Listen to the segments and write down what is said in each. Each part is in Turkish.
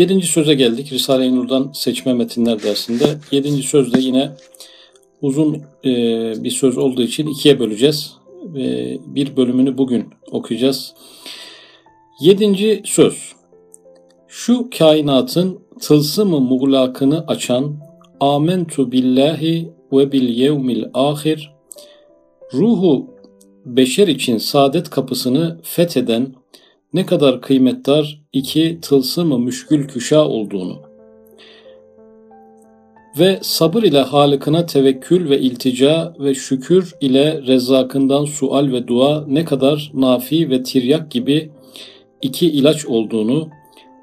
Yedinci söze geldik. Risale-i Nur'dan seçme metinler dersinde. Yedinci sözde yine uzun e, bir söz olduğu için ikiye böleceğiz. E, bir bölümünü bugün okuyacağız. Yedinci söz. Şu kainatın tılsımı muğlakını açan Amentu billahi ve bil yevmil ahir ruhu beşer için saadet kapısını fetheden ne kadar kıymetdar iki tılsımı müşkül küşa olduğunu. Ve sabır ile Halık'ına tevekkül ve iltica ve şükür ile rezzakından sual ve dua ne kadar nafi ve tiryak gibi iki ilaç olduğunu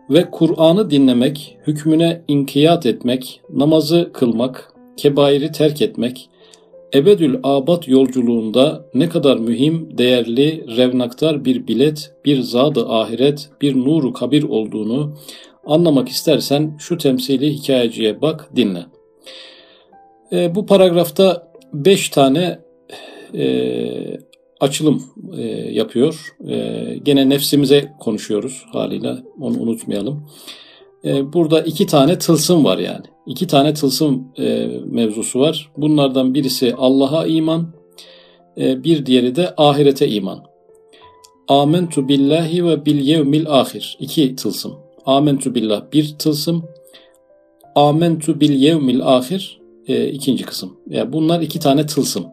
ve Kur'an'ı dinlemek, hükmüne inkiyat etmek, namazı kılmak, kebairi terk etmek, ebedül abat yolculuğunda ne kadar mühim, değerli, revnaktar bir bilet, bir zadı ahiret, bir nuru kabir olduğunu anlamak istersen şu temsili hikayeciye bak, dinle. E, bu paragrafta beş tane e, açılım e, yapıyor. E, gene nefsimize konuşuyoruz haliyle, onu unutmayalım. E, burada iki tane tılsım var yani. İki tane tılsım e, mevzusu var. Bunlardan birisi Allah'a iman, e, bir diğeri de ahirete iman. Amentu billahi ve bil yevmil ahir. İki tılsım. Amentu billah bir tılsım. Amentu bil yevmil ahir e, ikinci kısım. Yani bunlar iki tane tılsım.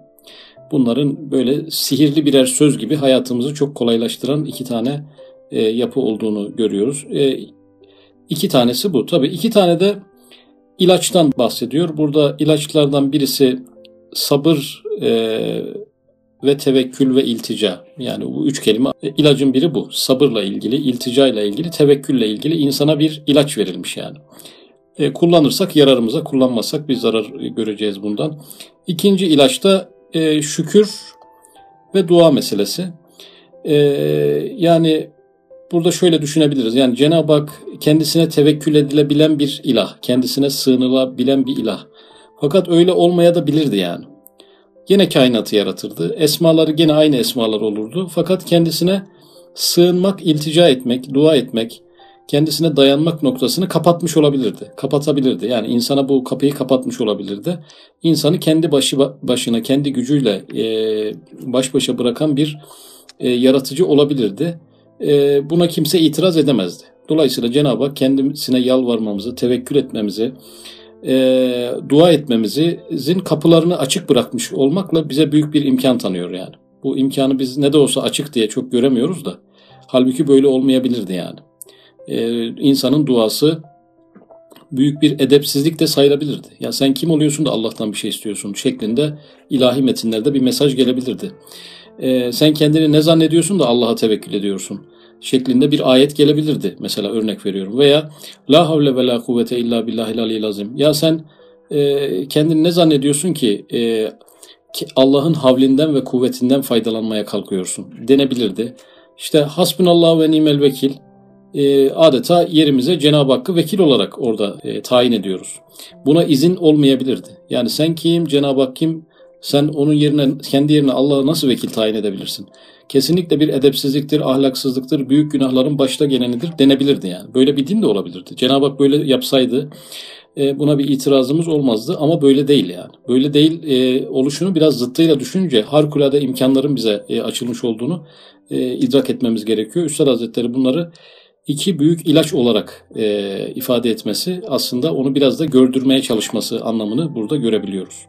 Bunların böyle sihirli birer söz gibi hayatımızı çok kolaylaştıran iki tane e, yapı olduğunu görüyoruz. E, iki tanesi bu. Tabii iki tane de ilaçtan bahsediyor. Burada ilaçlardan birisi sabır e, ve tevekkül ve iltica. Yani bu üç kelime e, ilacın biri bu. Sabırla ilgili, iltica ile ilgili, tevekkülle ilgili insana bir ilaç verilmiş yani. E, kullanırsak yararımıza, kullanmazsak bir zarar göreceğiz bundan. İkinci ilaçta e, şükür ve dua meselesi. E, yani burada şöyle düşünebiliriz. Yani Cenab-ı Hak kendisine tevekkül edilebilen bir ilah, kendisine sığınılabilen bir ilah. Fakat öyle olmaya da bilirdi yani. Yine kainatı yaratırdı. Esmaları gene aynı esmalar olurdu. Fakat kendisine sığınmak, iltica etmek, dua etmek, kendisine dayanmak noktasını kapatmış olabilirdi. Kapatabilirdi. Yani insana bu kapıyı kapatmış olabilirdi. İnsanı kendi başı başına, kendi gücüyle baş başa bırakan bir yaratıcı olabilirdi. E, buna kimse itiraz edemezdi. Dolayısıyla Cenab-ı Hak kendisine yalvarmamızı, tevekkül etmemizi, e, dua etmemizin kapılarını açık bırakmış olmakla bize büyük bir imkan tanıyor yani. Bu imkanı biz ne de olsa açık diye çok göremiyoruz da. Halbuki böyle olmayabilirdi yani e, insanın duası büyük bir edepsizlik de sayılabilirdi. Ya sen kim oluyorsun da Allah'tan bir şey istiyorsun şeklinde ilahi metinlerde bir mesaj gelebilirdi. E, sen kendini ne zannediyorsun da Allah'a tevekkül ediyorsun şeklinde bir ayet gelebilirdi. Mesela örnek veriyorum. Veya la havle ve la kuvvete illa billahil aliyyil azim. Ya sen e, kendini ne zannediyorsun ki e, Allah'ın havlinden ve kuvvetinden faydalanmaya kalkıyorsun denebilirdi. İşte hasbunallah ve nimel vekil e, adeta yerimize Cenab-ı Hakk'ı vekil olarak orada e, tayin ediyoruz. Buna izin olmayabilirdi. Yani sen kim, Cenab-ı Hak kim, sen onun yerine, kendi yerine Allah'ı nasıl vekil tayin edebilirsin? Kesinlikle bir edepsizliktir, ahlaksızlıktır, büyük günahların başta gelenidir denebilirdi yani. Böyle bir din de olabilirdi. Cenab-ı Hak böyle yapsaydı e, buna bir itirazımız olmazdı ama böyle değil yani. Böyle değil e, oluşunu biraz zıttıyla düşününce harikulade imkanların bize e, açılmış olduğunu idrak etmemiz gerekiyor. Üstad Hazretleri bunları iki büyük ilaç olarak e, ifade etmesi aslında onu biraz da gördürmeye çalışması anlamını burada görebiliyoruz.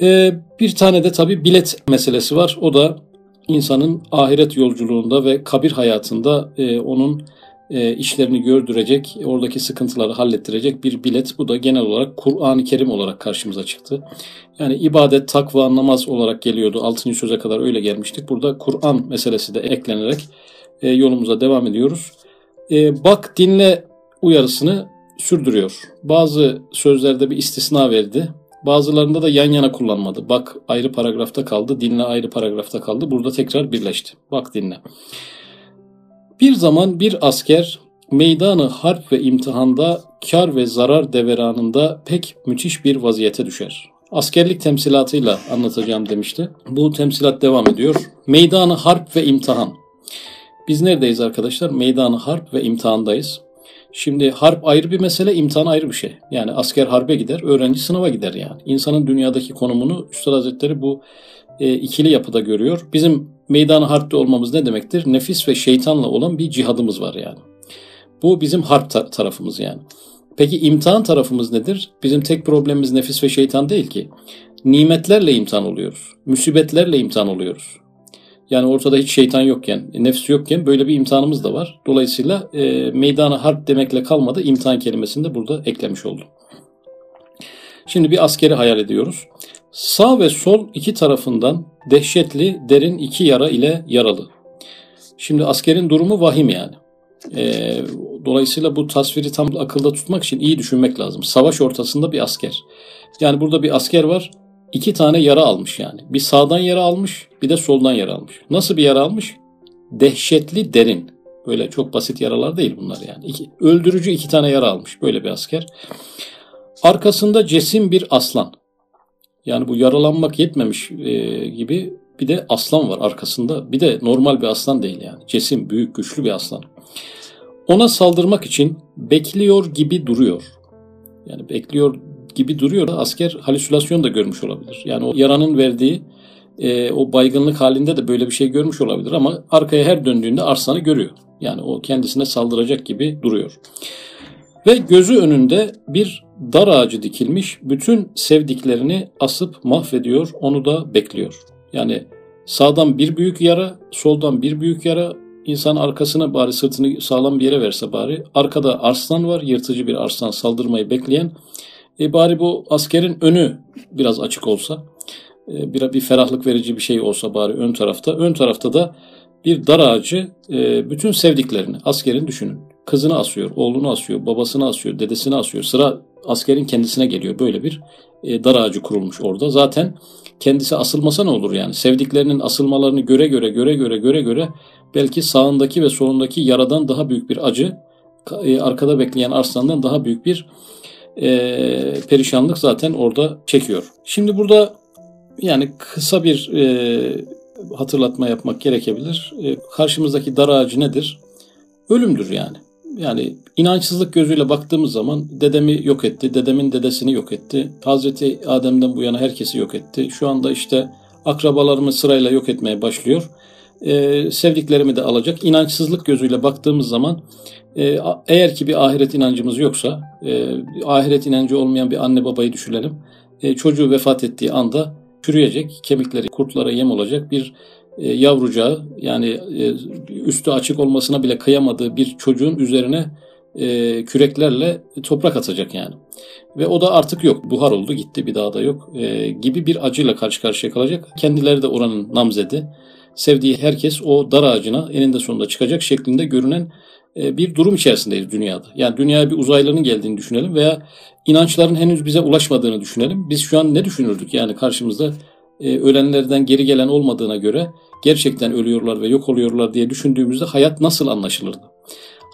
E, bir tane de tabi bilet meselesi var. O da insanın ahiret yolculuğunda ve kabir hayatında e, onun e, işlerini gördürecek, oradaki sıkıntıları hallettirecek bir bilet. Bu da genel olarak Kur'an-ı Kerim olarak karşımıza çıktı. Yani ibadet, takva, namaz olarak geliyordu. 6. söze kadar öyle gelmiştik. Burada Kur'an meselesi de eklenerek e, yolumuza devam ediyoruz. E, bak dinle uyarısını sürdürüyor. Bazı sözlerde bir istisna verdi. Bazılarında da yan yana kullanmadı. Bak ayrı paragrafta kaldı, dinle ayrı paragrafta kaldı. Burada tekrar birleşti. Bak dinle. Bir zaman bir asker meydanı harp ve imtihanda kar ve zarar deveranında pek müthiş bir vaziyete düşer. Askerlik temsilatıyla anlatacağım demişti. Bu temsilat devam ediyor. Meydanı harp ve imtihan. Biz neredeyiz arkadaşlar? Meydanı harp ve imtihandayız. Şimdi harp ayrı bir mesele, imtihan ayrı bir şey. Yani asker harbe gider, öğrenci sınava gider yani. İnsanın dünyadaki konumunu Üstad Hazretleri bu e, ikili yapıda görüyor. Bizim meydanı harpte olmamız ne demektir? Nefis ve şeytanla olan bir cihadımız var yani. Bu bizim harp ta- tarafımız yani. Peki imtihan tarafımız nedir? Bizim tek problemimiz nefis ve şeytan değil ki. Nimetlerle imtihan oluyoruz. Musibetlerle imtihan oluyoruz. Yani ortada hiç şeytan yokken, nefs yokken böyle bir imtihanımız da var. Dolayısıyla e, meydana harp demekle kalmadı. imtihan kelimesini de burada eklemiş oldum. Şimdi bir askeri hayal ediyoruz. Sağ ve sol iki tarafından dehşetli derin iki yara ile yaralı. Şimdi askerin durumu vahim yani. E, dolayısıyla bu tasviri tam akılda tutmak için iyi düşünmek lazım. Savaş ortasında bir asker. Yani burada bir asker var. İki tane yara almış yani. Bir sağdan yara almış, bir de soldan yara almış. Nasıl bir yara almış? Dehşetli derin. Böyle çok basit yaralar değil bunlar yani. İki, öldürücü iki tane yara almış böyle bir asker. Arkasında cesim bir aslan. Yani bu yaralanmak yetmemiş e, gibi bir de aslan var arkasında. Bir de normal bir aslan değil yani. Cesim büyük güçlü bir aslan. Ona saldırmak için bekliyor gibi duruyor. Yani bekliyor gibi duruyor. Asker halüsinasyon da görmüş olabilir. Yani o yaranın verdiği e, o baygınlık halinde de böyle bir şey görmüş olabilir ama arkaya her döndüğünde arslanı görüyor. Yani o kendisine saldıracak gibi duruyor. Ve gözü önünde bir dar ağacı dikilmiş, bütün sevdiklerini asıp mahvediyor, onu da bekliyor. Yani sağdan bir büyük yara, soldan bir büyük yara, insan arkasına bari sırtını sağlam bir yere verse bari. Arkada arslan var, yırtıcı bir arslan saldırmayı bekleyen. E bari bu askerin önü biraz açık olsa, e, bir, bir ferahlık verici bir şey olsa bari ön tarafta. Ön tarafta da bir dar ağacı e, bütün sevdiklerini, askerin düşünün. Kızını asıyor, oğlunu asıyor, babasını asıyor, dedesini asıyor. Sıra askerin kendisine geliyor. Böyle bir e, dar ağacı kurulmuş orada. Zaten kendisi asılmasa ne olur yani? Sevdiklerinin asılmalarını göre göre göre göre göre göre belki sağındaki ve solundaki yaradan daha büyük bir acı, e, arkada bekleyen arslandan daha büyük bir e, perişanlık zaten orada çekiyor. Şimdi burada yani kısa bir e, hatırlatma yapmak gerekebilir. E, karşımızdaki dar ağacı nedir? Ölümdür yani. Yani inançsızlık gözüyle baktığımız zaman dedemi yok etti, dedemin dedesini yok etti. Hazreti Adem'den bu yana herkesi yok etti. Şu anda işte akrabalarımı sırayla yok etmeye başlıyor. Ee, sevdiklerimi de alacak. İnançsızlık gözüyle baktığımız zaman eğer ki bir ahiret inancımız yoksa, e, ahiret inancı olmayan bir anne babayı düşünelim. E, çocuğu vefat ettiği anda çürüyecek, kemikleri kurtlara yem olacak bir e, yavrucağı yani e, üstü açık olmasına bile kıyamadığı bir çocuğun üzerine e, küreklerle toprak atacak yani. Ve o da artık yok. Buhar oldu gitti bir daha da yok e, gibi bir acıyla karşı karşıya kalacak. Kendileri de oranın namzedi. Sevdiği herkes o dar ağacına eninde sonunda çıkacak şeklinde görünen e, bir durum içerisindeyiz dünyada. Yani dünyaya bir uzaylıların geldiğini düşünelim veya inançların henüz bize ulaşmadığını düşünelim. Biz şu an ne düşünürdük? Yani karşımızda e, ölenlerden geri gelen olmadığına göre gerçekten ölüyorlar ve yok oluyorlar diye düşündüğümüzde hayat nasıl anlaşılırdı?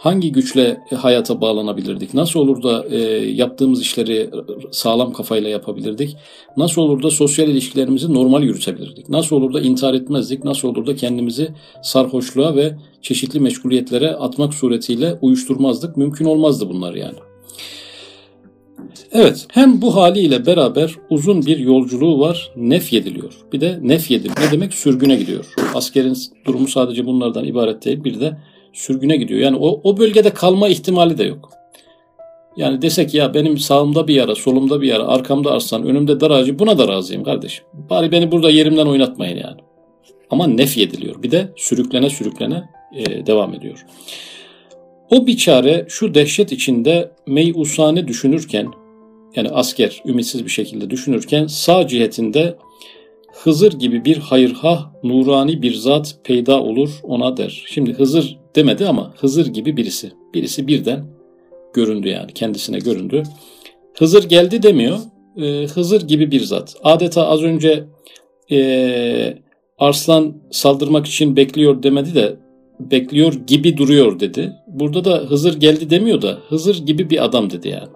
Hangi güçle hayata bağlanabilirdik? Nasıl olur da e, yaptığımız işleri sağlam kafayla yapabilirdik? Nasıl olur da sosyal ilişkilerimizi normal yürütebilirdik? Nasıl olur da intihar etmezdik? Nasıl olur da kendimizi sarhoşluğa ve çeşitli meşguliyetlere atmak suretiyle uyuşturmazdık? Mümkün olmazdı bunlar yani. Evet, hem bu haliyle beraber uzun bir yolculuğu var, nef yediliyor. Bir de nef yediliyor. Ne demek? Sürgüne gidiyor. Askerin durumu sadece bunlardan ibaret değil, bir de sürgüne gidiyor. Yani o, o bölgede kalma ihtimali de yok. Yani desek ya benim sağımda bir yara, solumda bir yara, arkamda arslan, önümde dar ağacı buna da razıyım kardeşim. Bari beni burada yerimden oynatmayın yani. Ama nef yediliyor. Bir de sürüklene sürüklene e, devam ediyor. O biçare şu dehşet içinde meyusane düşünürken yani asker ümitsiz bir şekilde düşünürken sağ cihetinde Hızır gibi bir hayırhah, nurani bir zat peyda olur ona der. Şimdi Hızır demedi ama Hızır gibi birisi. Birisi birden göründü yani kendisine göründü. Hızır geldi demiyor. E, Hızır gibi bir zat. Adeta az önce e, Arslan saldırmak için bekliyor demedi de bekliyor gibi duruyor dedi. Burada da Hızır geldi demiyor da Hızır gibi bir adam dedi yani.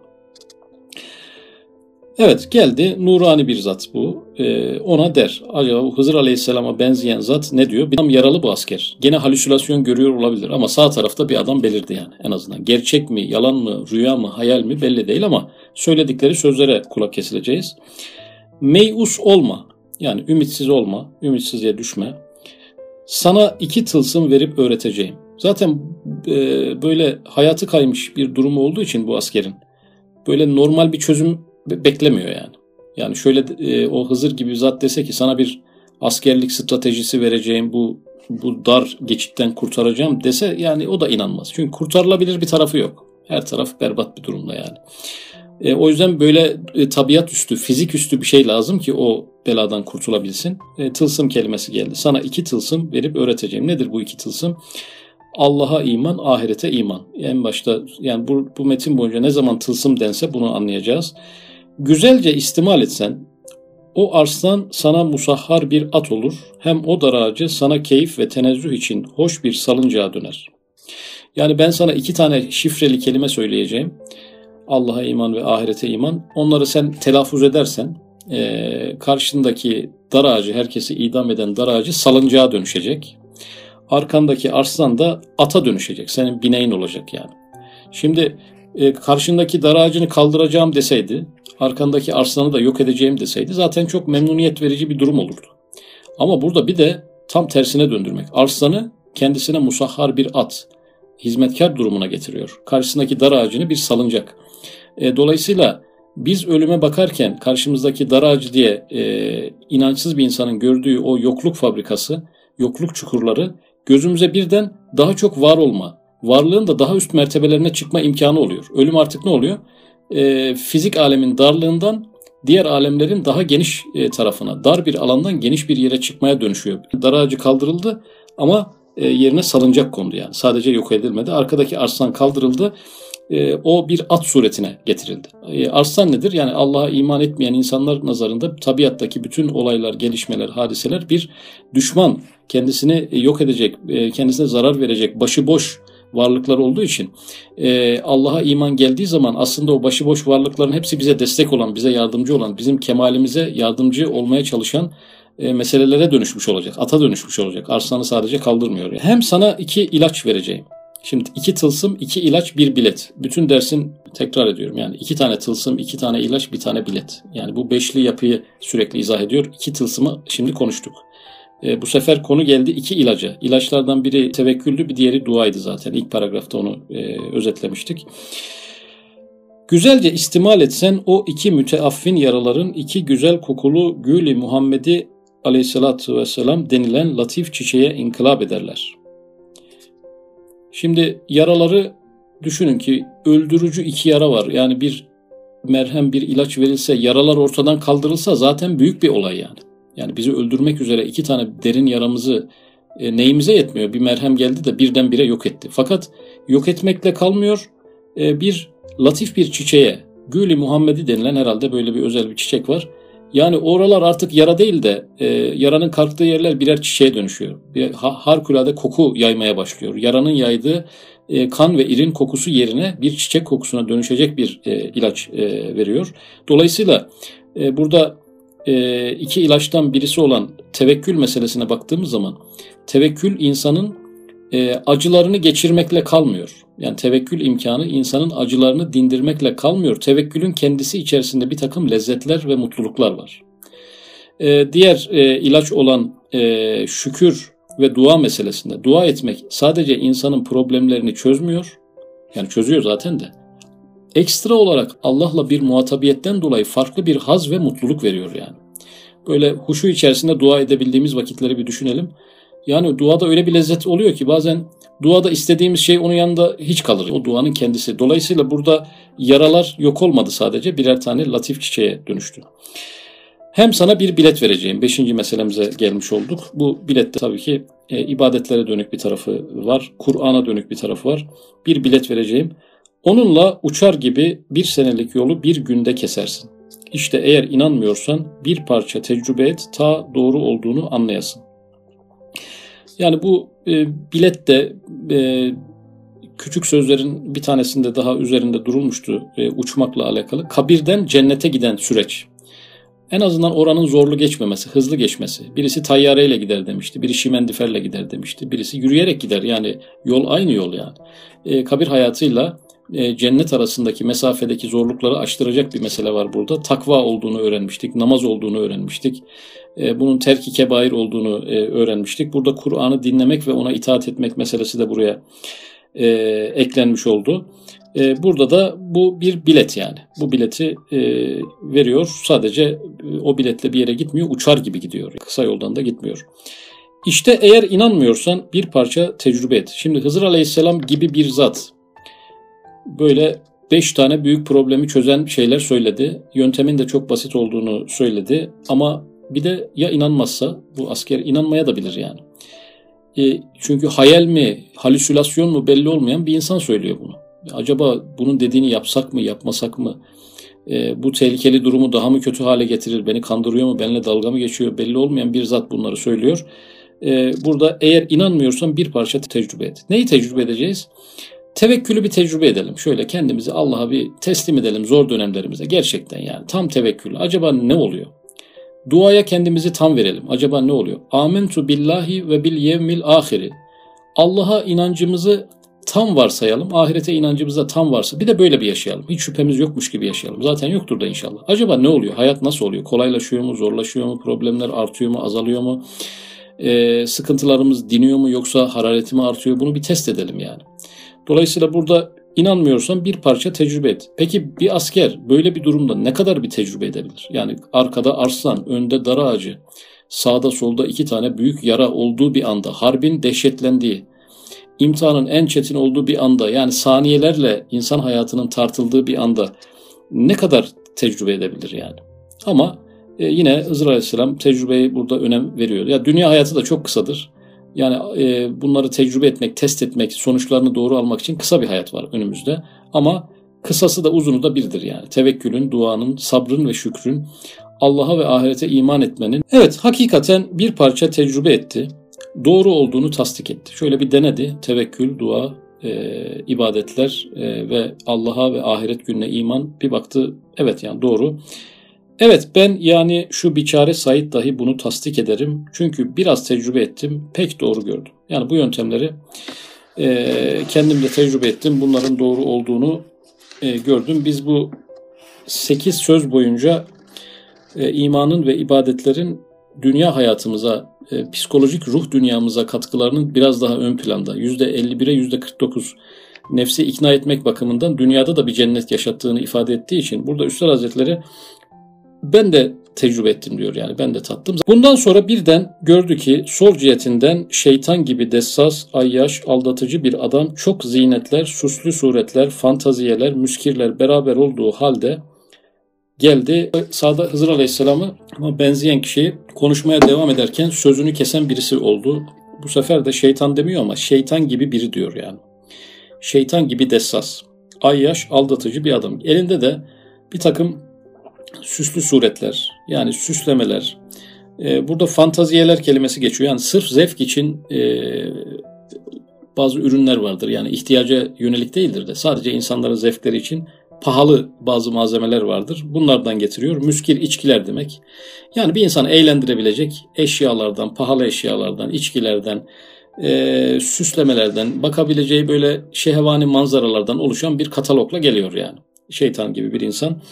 Evet geldi nurani bir zat bu. Ee, ona der. Acaba Hızır Aleyhisselam'a benzeyen zat ne diyor? Bir adam yaralı bu asker. Gene halüsinasyon görüyor olabilir ama sağ tarafta bir adam belirdi yani en azından. Gerçek mi, yalan mı, rüya mı, hayal mi belli değil ama söyledikleri sözlere kulak kesileceğiz. Meyus olma. Yani ümitsiz olma, ümitsizliğe düşme. Sana iki tılsım verip öğreteceğim. Zaten e, böyle hayatı kaymış bir durumu olduğu için bu askerin böyle normal bir çözüm beklemiyor yani. Yani şöyle e, o Hızır gibi zat dese ki sana bir askerlik stratejisi vereceğim bu bu dar geçitten kurtaracağım dese yani o da inanmaz. Çünkü kurtarılabilir bir tarafı yok. Her taraf berbat bir durumda yani. E, o yüzden böyle e, tabiat üstü, fizik üstü bir şey lazım ki o beladan kurtulabilsin. E, tılsım kelimesi geldi. Sana iki tılsım verip öğreteceğim. Nedir bu iki tılsım? Allah'a iman, ahirete iman. En başta yani bu, bu metin boyunca ne zaman tılsım dense bunu anlayacağız. Güzelce istimal etsen o arslan sana musahhar bir at olur. Hem o dar ağacı sana keyif ve tenezzüh için hoş bir salıncağa döner. Yani ben sana iki tane şifreli kelime söyleyeceğim. Allah'a iman ve ahirete iman. Onları sen telaffuz edersen e, karşındaki dar ağacı, herkesi idam eden dar ağacı salıncağa dönüşecek. Arkandaki arslan da ata dönüşecek. Senin bineğin olacak yani. Şimdi e, karşındaki dar ağacını kaldıracağım deseydi, arkandaki arslanı da yok edeceğim deseydi zaten çok memnuniyet verici bir durum olurdu. Ama burada bir de tam tersine döndürmek. Arslanı kendisine musahhar bir at, hizmetkar durumuna getiriyor. Karşısındaki dar ağacını bir salıncak. E, dolayısıyla biz ölüme bakarken karşımızdaki dar ağacı diye e, inançsız bir insanın gördüğü o yokluk fabrikası, yokluk çukurları gözümüze birden daha çok var olma, varlığın da daha üst mertebelerine çıkma imkanı oluyor. Ölüm artık ne oluyor? E, fizik alemin darlığından diğer alemlerin daha geniş e, tarafına, dar bir alandan geniş bir yere çıkmaya dönüşüyor. Dar ağacı kaldırıldı ama e, yerine salıncak kondu yani. Sadece yok edilmedi. Arkadaki arslan kaldırıldı. E, o bir at suretine getirildi. E, arslan nedir? Yani Allah'a iman etmeyen insanlar nazarında tabiattaki bütün olaylar, gelişmeler, hadiseler bir düşman, kendisini yok edecek, e, kendisine zarar verecek, başıboş varlıklar olduğu için e, Allah'a iman geldiği zaman aslında o başıboş varlıkların hepsi bize destek olan, bize yardımcı olan, bizim kemalimize yardımcı olmaya çalışan e, meselelere dönüşmüş olacak. Ata dönüşmüş olacak. Arslanı sadece kaldırmıyor. Hem sana iki ilaç vereceğim. Şimdi iki tılsım, iki ilaç, bir bilet. Bütün dersin tekrar ediyorum. Yani iki tane tılsım, iki tane ilaç, bir tane bilet. Yani bu beşli yapıyı sürekli izah ediyor. İki tılsımı şimdi konuştuk. E, bu sefer konu geldi iki ilaca. İlaçlardan biri tevekküldü, bir diğeri duaydı zaten. İlk paragrafta onu e, özetlemiştik. Güzelce istimal etsen o iki müteaffin yaraların iki güzel kokulu gülü Muhammed'i aleyhissalatü vesselam denilen latif çiçeğe inkılap ederler. Şimdi yaraları düşünün ki öldürücü iki yara var. Yani bir merhem bir ilaç verilse yaralar ortadan kaldırılsa zaten büyük bir olay yani. Yani bizi öldürmek üzere iki tane derin yaramızı e, neyimize yetmiyor. Bir merhem geldi de birdenbire yok etti. Fakat yok etmekle kalmıyor. E, bir latif bir çiçeğe, Gülü Muhammedi denilen herhalde böyle bir özel bir çiçek var. Yani oralar artık yara değil de e, yaranın kalktığı yerler birer çiçeğe dönüşüyor. Bir, ha, harikulade koku yaymaya başlıyor. Yaranın yaydığı e, kan ve irin kokusu yerine bir çiçek kokusuna dönüşecek bir e, ilaç e, veriyor. Dolayısıyla e, burada e, iki ilaçtan birisi olan tevekkül meselesine baktığımız zaman tevekkül insanın e, acılarını geçirmekle kalmıyor. Yani tevekkül imkanı insanın acılarını dindirmekle kalmıyor. Tevekkülün kendisi içerisinde bir takım lezzetler ve mutluluklar var. E, diğer e, ilaç olan e, şükür ve dua meselesinde dua etmek sadece insanın problemlerini çözmüyor. Yani çözüyor zaten de. Ekstra olarak Allah'la bir muhatabiyetten dolayı farklı bir haz ve mutluluk veriyor yani. Böyle huşu içerisinde dua edebildiğimiz vakitleri bir düşünelim. Yani duada öyle bir lezzet oluyor ki bazen duada istediğimiz şey onun yanında hiç kalır. O duanın kendisi. Dolayısıyla burada yaralar yok olmadı sadece birer tane latif çiçeğe dönüştü. Hem sana bir bilet vereceğim. Beşinci meselemize gelmiş olduk. Bu bilette tabii ki e, ibadetlere dönük bir tarafı var. Kur'an'a dönük bir tarafı var. Bir bilet vereceğim. Onunla uçar gibi bir senelik yolu bir günde kesersin. İşte eğer inanmıyorsan bir parça tecrübe et ta doğru olduğunu anlayasın. Yani bu e, bilet de e, küçük sözlerin bir tanesinde daha üzerinde durulmuştu e, uçmakla alakalı. Kabirden cennete giden süreç. En azından oranın zorlu geçmemesi, hızlı geçmesi. Birisi tayyareyle gider demişti, biri şimendiferle gider demişti, birisi yürüyerek gider. Yani yol aynı yol yani. E, kabir hayatıyla e, cennet arasındaki mesafedeki zorlukları aştıracak bir mesele var burada. Takva olduğunu öğrenmiştik, namaz olduğunu öğrenmiştik. E, bunun terki kebair olduğunu e, öğrenmiştik. Burada Kur'an'ı dinlemek ve ona itaat etmek meselesi de buraya e, eklenmiş oldu. Burada da bu bir bilet yani. Bu bileti veriyor. Sadece o biletle bir yere gitmiyor. Uçar gibi gidiyor. Kısa yoldan da gitmiyor. İşte eğer inanmıyorsan bir parça tecrübe et. Şimdi Hızır Aleyhisselam gibi bir zat böyle beş tane büyük problemi çözen şeyler söyledi. Yöntemin de çok basit olduğunu söyledi. Ama bir de ya inanmazsa bu asker inanmaya da bilir yani. E, çünkü hayal mi, halüsinasyon mu belli olmayan bir insan söylüyor bunu. Acaba bunun dediğini yapsak mı, yapmasak mı? E, bu tehlikeli durumu daha mı kötü hale getirir? Beni kandırıyor mu, benimle dalga mı geçiyor? Belli olmayan bir zat bunları söylüyor. E, burada eğer inanmıyorsan bir parça tecrübe et. Neyi tecrübe edeceğiz? Tevekkülü bir tecrübe edelim. Şöyle kendimizi Allah'a bir teslim edelim zor dönemlerimize. Gerçekten yani tam tevekkül. Acaba ne oluyor? Duaya kendimizi tam verelim. Acaba ne oluyor? Amentu billahi ve bil yevmil ahiri. Allah'a inancımızı tam varsayalım. Ahirete inancımızda tam varsa bir de böyle bir yaşayalım. Hiç şüphemiz yokmuş gibi yaşayalım. Zaten yoktur da inşallah. Acaba ne oluyor? Hayat nasıl oluyor? Kolaylaşıyor mu? Zorlaşıyor mu? Problemler artıyor mu? Azalıyor mu? Ee, sıkıntılarımız diniyor mu? Yoksa harareti mi artıyor? Bunu bir test edelim yani. Dolayısıyla burada inanmıyorsan bir parça tecrübe et. Peki bir asker böyle bir durumda ne kadar bir tecrübe edebilir? Yani arkada arslan, önde dar ağacı, sağda solda iki tane büyük yara olduğu bir anda, harbin dehşetlendiği, imtihanın en çetin olduğu bir anda, yani saniyelerle insan hayatının tartıldığı bir anda ne kadar tecrübe edebilir yani? Ama e, yine Hızır Aleyhisselam tecrübeyi burada önem veriyor. Ya dünya hayatı da çok kısadır. Yani e, bunları tecrübe etmek, test etmek, sonuçlarını doğru almak için kısa bir hayat var önümüzde. Ama kısası da uzunu da birdir yani. Tevekkülün, duanın, sabrın ve şükrün, Allah'a ve ahirete iman etmenin. Evet hakikaten bir parça tecrübe etti. Doğru olduğunu tasdik etti. Şöyle bir denedi. Tevekkül, dua, e, ibadetler e, ve Allah'a ve ahiret gününe iman. Bir baktı evet yani doğru. Evet ben yani şu biçare Said dahi bunu tasdik ederim. Çünkü biraz tecrübe ettim. Pek doğru gördüm. Yani bu yöntemleri e, kendim de tecrübe ettim. Bunların doğru olduğunu e, gördüm. Biz bu 8 söz boyunca e, imanın ve ibadetlerin dünya hayatımıza, e, psikolojik ruh dünyamıza katkılarının biraz daha ön planda. %51'e %49 nefsi ikna etmek bakımından dünyada da bir cennet yaşattığını ifade ettiği için burada Üstad Hazretleri ben de tecrübe ettim diyor yani ben de tattım. Bundan sonra birden gördü ki sol cihetinden şeytan gibi dessas, ayyaş, aldatıcı bir adam çok zinetler, süslü suretler, fantaziyeler, müskirler beraber olduğu halde geldi. Sağda Hızır Aleyhisselam'ı ama benzeyen kişiyi konuşmaya devam ederken sözünü kesen birisi oldu. Bu sefer de şeytan demiyor ama şeytan gibi biri diyor yani. Şeytan gibi dessas, ayyaş, aldatıcı bir adam. Elinde de bir takım süslü suretler yani süslemeler. E, burada fantaziyeler kelimesi geçiyor. Yani sırf zevk için e, bazı ürünler vardır. Yani ihtiyaca yönelik değildir de sadece insanların zevkleri için pahalı bazı malzemeler vardır. Bunlardan getiriyor. Müskir içkiler demek. Yani bir insan eğlendirebilecek eşyalardan, pahalı eşyalardan, içkilerden, e, süslemelerden, bakabileceği böyle şehvani manzaralardan oluşan bir katalogla geliyor yani. Şeytan gibi bir insan.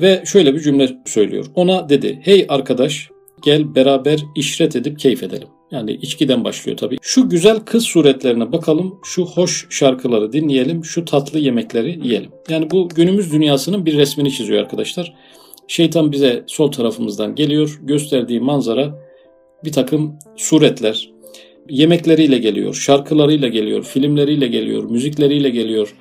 Ve şöyle bir cümle söylüyor. Ona dedi hey arkadaş gel beraber işret edip keyif edelim. Yani içkiden başlıyor tabii. Şu güzel kız suretlerine bakalım, şu hoş şarkıları dinleyelim, şu tatlı yemekleri yiyelim. Yani bu günümüz dünyasının bir resmini çiziyor arkadaşlar. Şeytan bize sol tarafımızdan geliyor, gösterdiği manzara bir takım suretler, yemekleriyle geliyor, şarkılarıyla geliyor, filmleriyle geliyor, müzikleriyle geliyor,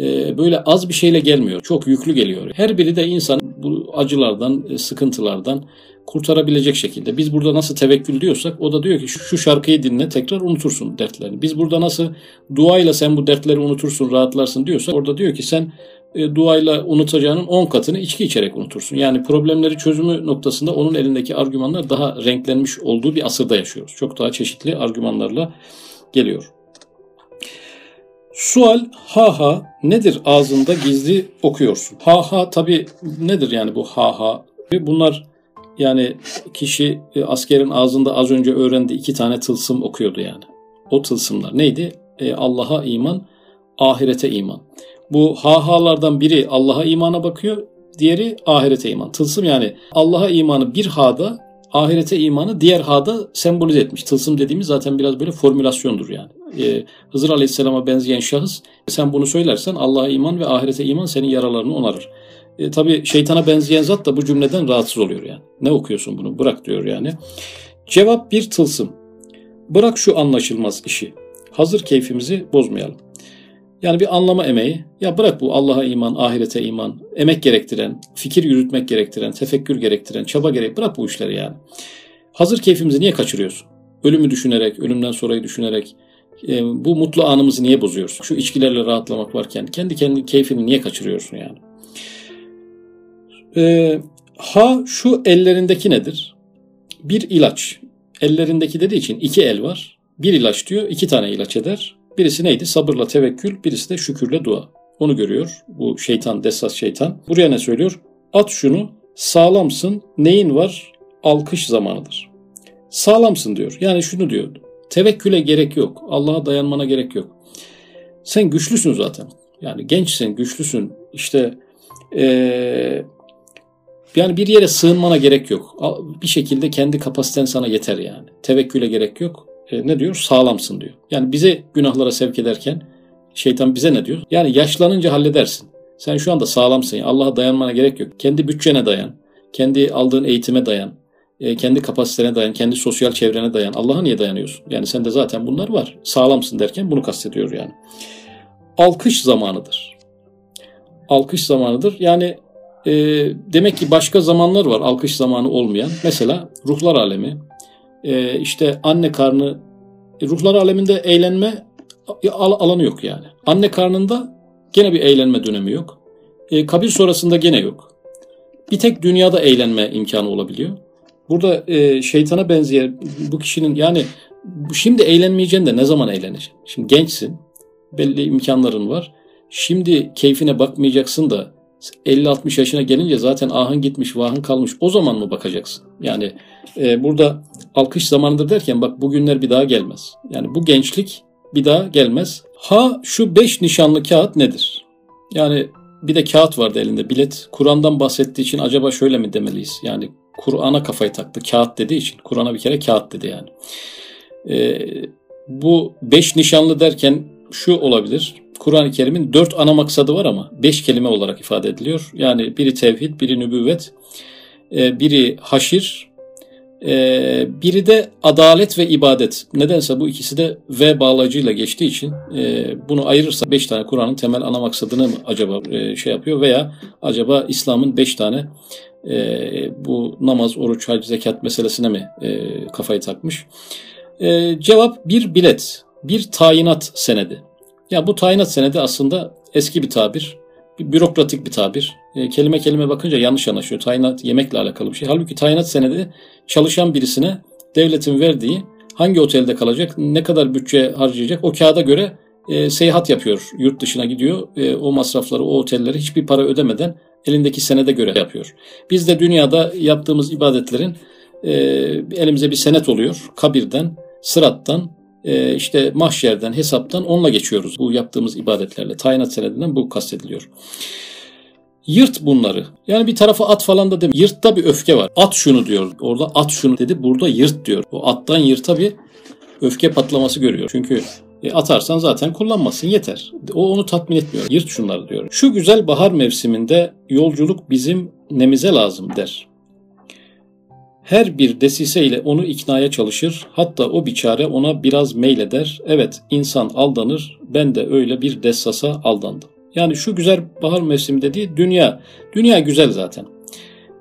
ee, böyle az bir şeyle gelmiyor. Çok yüklü geliyor. Her biri de insan bu acılardan, e, sıkıntılardan kurtarabilecek şekilde. Biz burada nasıl tevekkül diyorsak o da diyor ki şu şarkıyı dinle tekrar unutursun dertlerini. Biz burada nasıl duayla sen bu dertleri unutursun, rahatlarsın diyorsak orada diyor ki sen e, duayla unutacağının 10 katını içki içerek unutursun. Yani problemleri çözümü noktasında onun elindeki argümanlar daha renklenmiş olduğu bir asırda yaşıyoruz. Çok daha çeşitli argümanlarla geliyor. Sual ha ha nedir ağzında gizli okuyorsun? Ha ha tabi nedir yani bu ha ha? Bunlar yani kişi e, askerin ağzında az önce öğrendi iki tane tılsım okuyordu yani. O tılsımlar neydi? E, Allah'a iman, ahirete iman. Bu ha halardan biri Allah'a imana bakıyor, diğeri ahirete iman. Tılsım yani Allah'a imanı bir ha'da, ahirete imanı diğer ha'da sembolize etmiş. Tılsım dediğimiz zaten biraz böyle formülasyondur yani. Ee, Hızır Aleyhisselam'a benzeyen şahıs sen bunu söylersen Allah'a iman ve ahirete iman senin yaralarını onarır. E, tabii şeytana benzeyen zat da bu cümleden rahatsız oluyor yani. Ne okuyorsun bunu? Bırak diyor yani. Cevap bir tılsım. Bırak şu anlaşılmaz işi. Hazır keyfimizi bozmayalım. Yani bir anlama emeği. Ya bırak bu Allah'a iman, ahirete iman, emek gerektiren, fikir yürütmek gerektiren, tefekkür gerektiren, çaba gerek. Bırak bu işleri yani. Hazır keyfimizi niye kaçırıyorsun? Ölümü düşünerek, ölümden sonrayı düşünerek, e, bu mutlu anımızı niye bozuyorsun? Şu içkilerle rahatlamak varken kendi kendi keyfini niye kaçırıyorsun yani? E, ha şu ellerindeki nedir? Bir ilaç. Ellerindeki dediği için iki el var. Bir ilaç diyor, iki tane ilaç eder. Birisi neydi? Sabırla tevekkül, birisi de şükürle dua. Onu görüyor bu şeytan, desas şeytan. Buraya ne söylüyor? At şunu, sağlamsın, neyin var? Alkış zamanıdır. Sağlamsın diyor. Yani şunu diyor. Tevekküle gerek yok. Allah'a dayanmana gerek yok. Sen güçlüsün zaten. Yani gençsin, güçlüsün. İşte ee, yani bir yere sığınmana gerek yok. Bir şekilde kendi kapasiten sana yeter yani. Tevekküle gerek yok. E, ne diyor? Sağlamsın diyor. Yani bize günahlara sevk ederken şeytan bize ne diyor? Yani yaşlanınca halledersin. Sen şu anda sağlamsın. Allah'a dayanmana gerek yok. Kendi bütçene dayan. Kendi aldığın eğitime dayan. E, kendi kapasitene dayan. Kendi sosyal çevrene dayan. Allah'a niye dayanıyorsun? Yani sende zaten bunlar var. Sağlamsın derken bunu kastediyor yani. Alkış zamanıdır. Alkış zamanıdır. Yani e, demek ki başka zamanlar var alkış zamanı olmayan. Mesela ruhlar alemi, e, işte anne karnı, e, ruhlar aleminde eğlenme alanı yok yani. Anne karnında gene bir eğlenme dönemi yok. E, kabir sonrasında gene yok. Bir tek dünyada eğlenme imkanı olabiliyor. Burada e, şeytana benzeyen bu kişinin yani şimdi eğlenmeyeceksin de ne zaman eğleneceksin? Şimdi gençsin, belli imkanların var. Şimdi keyfine bakmayacaksın da 50-60 yaşına gelince zaten ahın gitmiş, vahın kalmış. O zaman mı bakacaksın? Yani e, burada alkış zamanıdır derken bak bugünler bir daha gelmez. Yani bu gençlik bir daha gelmez. Ha şu beş nişanlı kağıt nedir? Yani bir de kağıt vardı elinde bilet. Kur'an'dan bahsettiği için acaba şöyle mi demeliyiz? Yani Kur'an'a kafayı taktı. Kağıt dediği için. Kur'an'a bir kere kağıt dedi yani. Ee, bu beş nişanlı derken şu olabilir. Kur'an-ı Kerim'in dört ana maksadı var ama beş kelime olarak ifade ediliyor. Yani biri tevhid, biri nübüvvet, e, biri haşir, e, biri de adalet ve ibadet. Nedense bu ikisi de ve bağlacıyla geçtiği için e, bunu ayırırsa beş tane Kur'an'ın temel ana maksadını mı acaba şey yapıyor veya acaba İslam'ın beş tane bu namaz, oruç, hac, zekat meselesine mi kafayı takmış? Cevap bir bilet, bir tayinat senedi. Ya bu tayinat senedi aslında eski bir tabir. Bir bürokratik bir tabir. E, kelime kelime bakınca yanlış anlaşıyor. Tayinat yemekle alakalı bir şey. Halbuki tayinat senedi çalışan birisine devletin verdiği hangi otelde kalacak, ne kadar bütçe harcayacak o kağıda göre e, seyahat yapıyor. Yurt dışına gidiyor. E, o masrafları, o otelleri hiçbir para ödemeden elindeki senede göre yapıyor. Biz de dünyada yaptığımız ibadetlerin e, elimize bir senet oluyor. Kabirden, sırattan, e, işte mahşerden, hesaptan onunla geçiyoruz bu yaptığımız ibadetlerle. Tayinat senedinden bu kastediliyor. Yırt bunları. Yani bir tarafa at falan da demiyor. Yırtta bir öfke var. At şunu diyor. Orada at şunu dedi. Burada yırt diyor. O attan yırta bir öfke patlaması görüyor. Çünkü e, atarsan zaten kullanmasın yeter. O onu tatmin etmiyor. Yırt şunları diyor. Şu güzel bahar mevsiminde yolculuk bizim nemize lazım der. Her bir desise ile onu iknaya çalışır. Hatta o biçare ona biraz meyleder. Evet insan aldanır. Ben de öyle bir dessasa aldandım. Yani şu güzel bahar mevsimi dediği dünya. Dünya güzel zaten.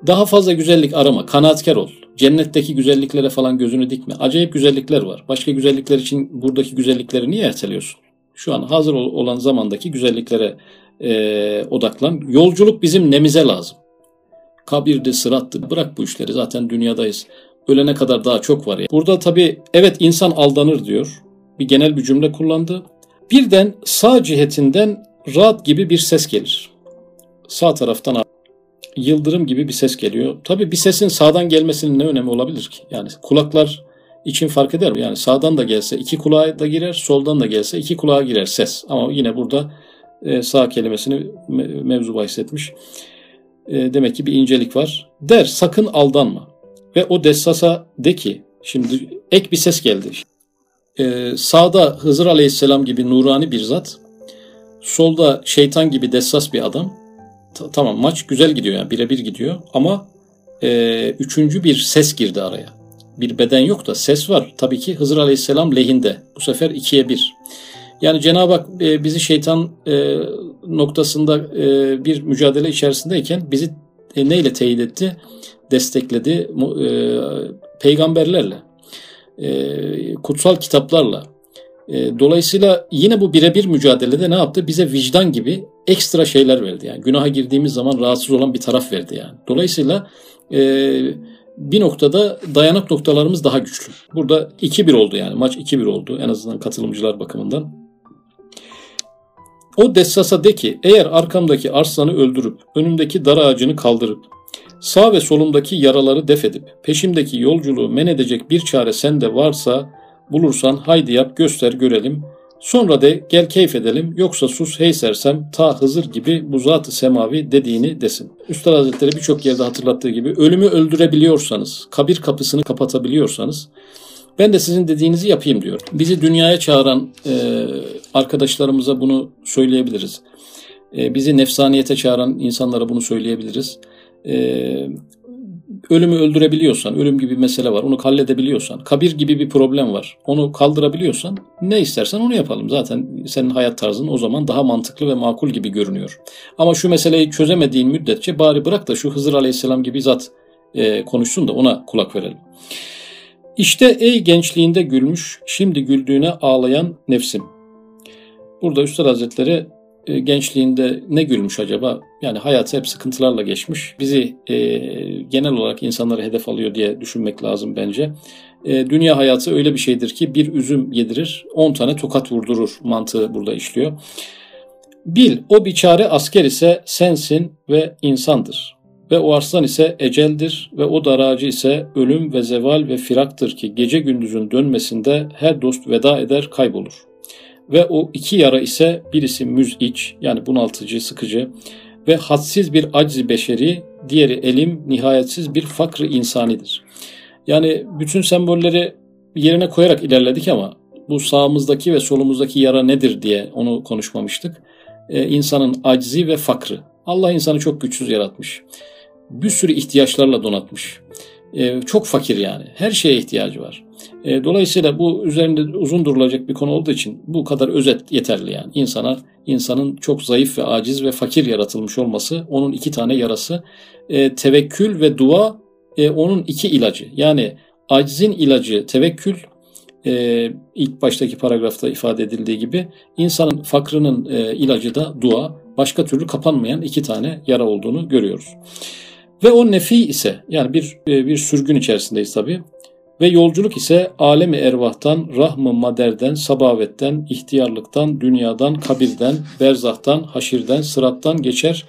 Daha fazla güzellik arama. Kanaatkar ol. Cennetteki güzelliklere falan gözünü dikme. Acayip güzellikler var. Başka güzellikler için buradaki güzellikleri niye erteliyorsun? Şu an hazır olan zamandaki güzelliklere e, odaklan. Yolculuk bizim nemize lazım. Kabirdi, sırattı. Bırak bu işleri. Zaten dünyadayız. Ölene kadar daha çok var ya. Burada tabii evet insan aldanır diyor. Bir genel bir cümle kullandı. Birden sağ cihetinden rad gibi bir ses gelir. Sağ taraftan yıldırım gibi bir ses geliyor. Tabii bir sesin sağdan gelmesinin ne önemi olabilir ki? Yani kulaklar için fark eder mi? Yani sağdan da gelse iki kulağa da girer, soldan da gelse iki kulağa girer ses. Ama yine burada e, sağ kelimesini mevzu bahsetmiş. E, demek ki bir incelik var. Der sakın aldanma. Ve o dessasa de ki şimdi ek bir ses geldi. E, sağda Hızır Aleyhisselam gibi nurani bir zat. Solda şeytan gibi dessas bir adam. Ta, tamam maç güzel gidiyor yani birebir gidiyor ama e, üçüncü bir ses girdi araya. Bir beden yok da ses var. Tabii ki Hızır Aleyhisselam lehinde. Bu sefer ikiye bir. Yani Cenab-ı Hak e, bizi şeytan e, noktasında e, bir mücadele içerisindeyken bizi e, neyle teyit etti? Destekledi. E, peygamberlerle, e, kutsal kitaplarla. E, dolayısıyla yine bu birebir mücadelede ne yaptı? Bize vicdan gibi ekstra şeyler verdi. Yani günaha girdiğimiz zaman rahatsız olan bir taraf verdi yani. Dolayısıyla e, bir noktada dayanak noktalarımız daha güçlü. Burada 2-1 oldu yani. Maç 2-1 oldu en azından katılımcılar bakımından. O Dessas'a de ki eğer arkamdaki arslanı öldürüp önümdeki dar ağacını kaldırıp sağ ve solumdaki yaraları def edip peşimdeki yolculuğu men edecek bir çare sende varsa bulursan haydi yap göster görelim. Sonra de gel keyif edelim yoksa sus hey sersem ta Hızır gibi bu zat-ı semavi dediğini desin. Üstad Hazretleri birçok yerde hatırlattığı gibi ölümü öldürebiliyorsanız, kabir kapısını kapatabiliyorsanız ben de sizin dediğinizi yapayım diyor. Bizi dünyaya çağıran e, arkadaşlarımıza bunu söyleyebiliriz. E, bizi nefsaniyete çağıran insanlara bunu söyleyebiliriz. E, ölümü öldürebiliyorsan, ölüm gibi bir mesele var, onu halledebiliyorsan, kabir gibi bir problem var, onu kaldırabiliyorsan ne istersen onu yapalım. Zaten senin hayat tarzın o zaman daha mantıklı ve makul gibi görünüyor. Ama şu meseleyi çözemediğin müddetçe bari bırak da şu Hızır Aleyhisselam gibi zat e, konuşsun da ona kulak verelim. İşte ey gençliğinde gülmüş, şimdi güldüğüne ağlayan nefsim. Burada Üstad Hazretleri e, gençliğinde ne gülmüş acaba? Yani hayatı hep sıkıntılarla geçmiş. Bizi e, genel olarak insanları hedef alıyor diye düşünmek lazım bence. E, dünya hayatı öyle bir şeydir ki bir üzüm yedirir, 10 tane tokat vurdurur mantığı burada işliyor. Bil o biçare asker ise sensin ve insandır. Ve o arslan ise eceldir ve o daracı ise ölüm ve zeval ve firaktır ki gece gündüzün dönmesinde her dost veda eder kaybolur. Ve o iki yara ise birisi müziç yani bunaltıcı, sıkıcı ve hadsiz bir aczi beşeri, diğeri elim, nihayetsiz bir fakrı insanidir. Yani bütün sembolleri yerine koyarak ilerledik ama bu sağımızdaki ve solumuzdaki yara nedir diye onu konuşmamıştık. Ee, insanın aczi ve fakrı. Allah insanı çok güçsüz yaratmış bir sürü ihtiyaçlarla donatmış. E, çok fakir yani. Her şeye ihtiyacı var. E, dolayısıyla bu üzerinde uzun durulacak bir konu olduğu için bu kadar özet yeterli yani. İnsana insanın çok zayıf ve aciz ve fakir yaratılmış olması, onun iki tane yarası. E, tevekkül ve dua e, onun iki ilacı. Yani acizin ilacı tevekkül, e, ilk baştaki paragrafta ifade edildiği gibi insanın fakrının e, ilacı da dua. Başka türlü kapanmayan iki tane yara olduğunu görüyoruz. Ve o nefi ise yani bir e, bir sürgün içerisindeyiz tabi. Ve yolculuk ise alemi ervahtan, rahmı maderden, sabavetten, ihtiyarlıktan, dünyadan, kabirden, berzahtan, haşirden, sırattan geçer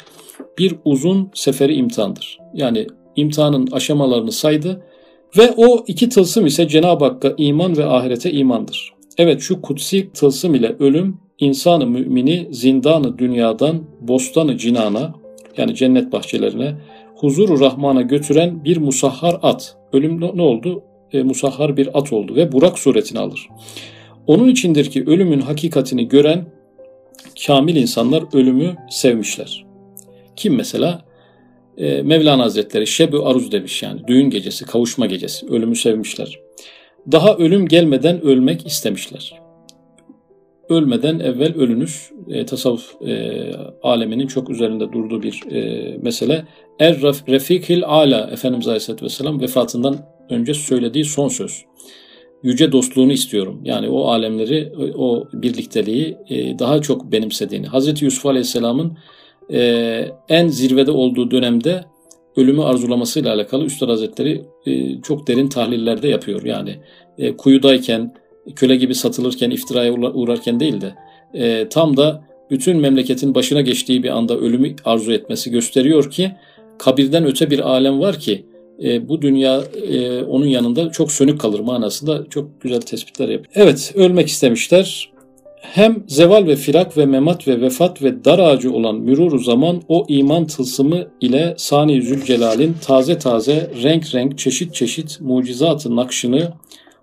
bir uzun seferi imtihandır. Yani imtihanın aşamalarını saydı ve o iki tılsım ise Cenab-ı Hakk'a iman ve ahirete imandır. Evet şu kutsi tılsım ile ölüm insanı mümini zindanı dünyadan bostanı cinana yani cennet bahçelerine huzuru rahmana götüren bir musahhar at. Ölüm ne oldu? E, musahhar bir at oldu ve Burak suretini alır. Onun içindir ki ölümün hakikatini gören kamil insanlar ölümü sevmişler. Kim mesela? E, Mevlana Hazretleri Şebu Aruz demiş yani düğün gecesi, kavuşma gecesi. Ölümü sevmişler. Daha ölüm gelmeden ölmek istemişler ölmeden evvel ölünüz e, tasavvuf e, aleminin çok üzerinde durduğu bir e, mesele. Er refikil ala Efendimiz Aleyhisselatü Vesselam vefatından önce söylediği son söz. Yüce dostluğunu istiyorum. Yani o alemleri, o birlikteliği e, daha çok benimsediğini. Hazreti Yusuf Aleyhisselam'ın e, en zirvede olduğu dönemde ölümü arzulamasıyla alakalı Üstad Hazretleri e, çok derin tahlillerde yapıyor. Yani e, kuyudayken, köle gibi satılırken, iftiraya uğrarken değil de e, tam da bütün memleketin başına geçtiği bir anda ölümü arzu etmesi gösteriyor ki kabirden öte bir alem var ki e, bu dünya e, onun yanında çok sönük kalır manasında çok güzel tespitler yapıyor. Evet ölmek istemişler. Hem zeval ve firak ve memat ve vefat ve dar ağacı olan müruru zaman o iman tılsımı ile Sani Zülcelal'in taze taze renk renk çeşit çeşit mucizatı nakşını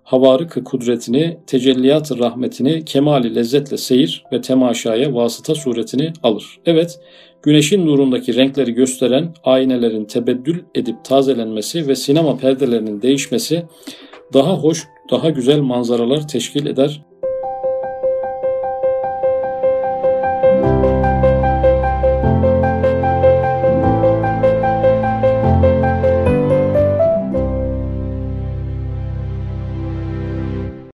havarık kudretini, tecelliyat rahmetini kemali lezzetle seyir ve temaşaya vasıta suretini alır. Evet, güneşin nurundaki renkleri gösteren aynelerin tebeddül edip tazelenmesi ve sinema perdelerinin değişmesi daha hoş, daha güzel manzaralar teşkil eder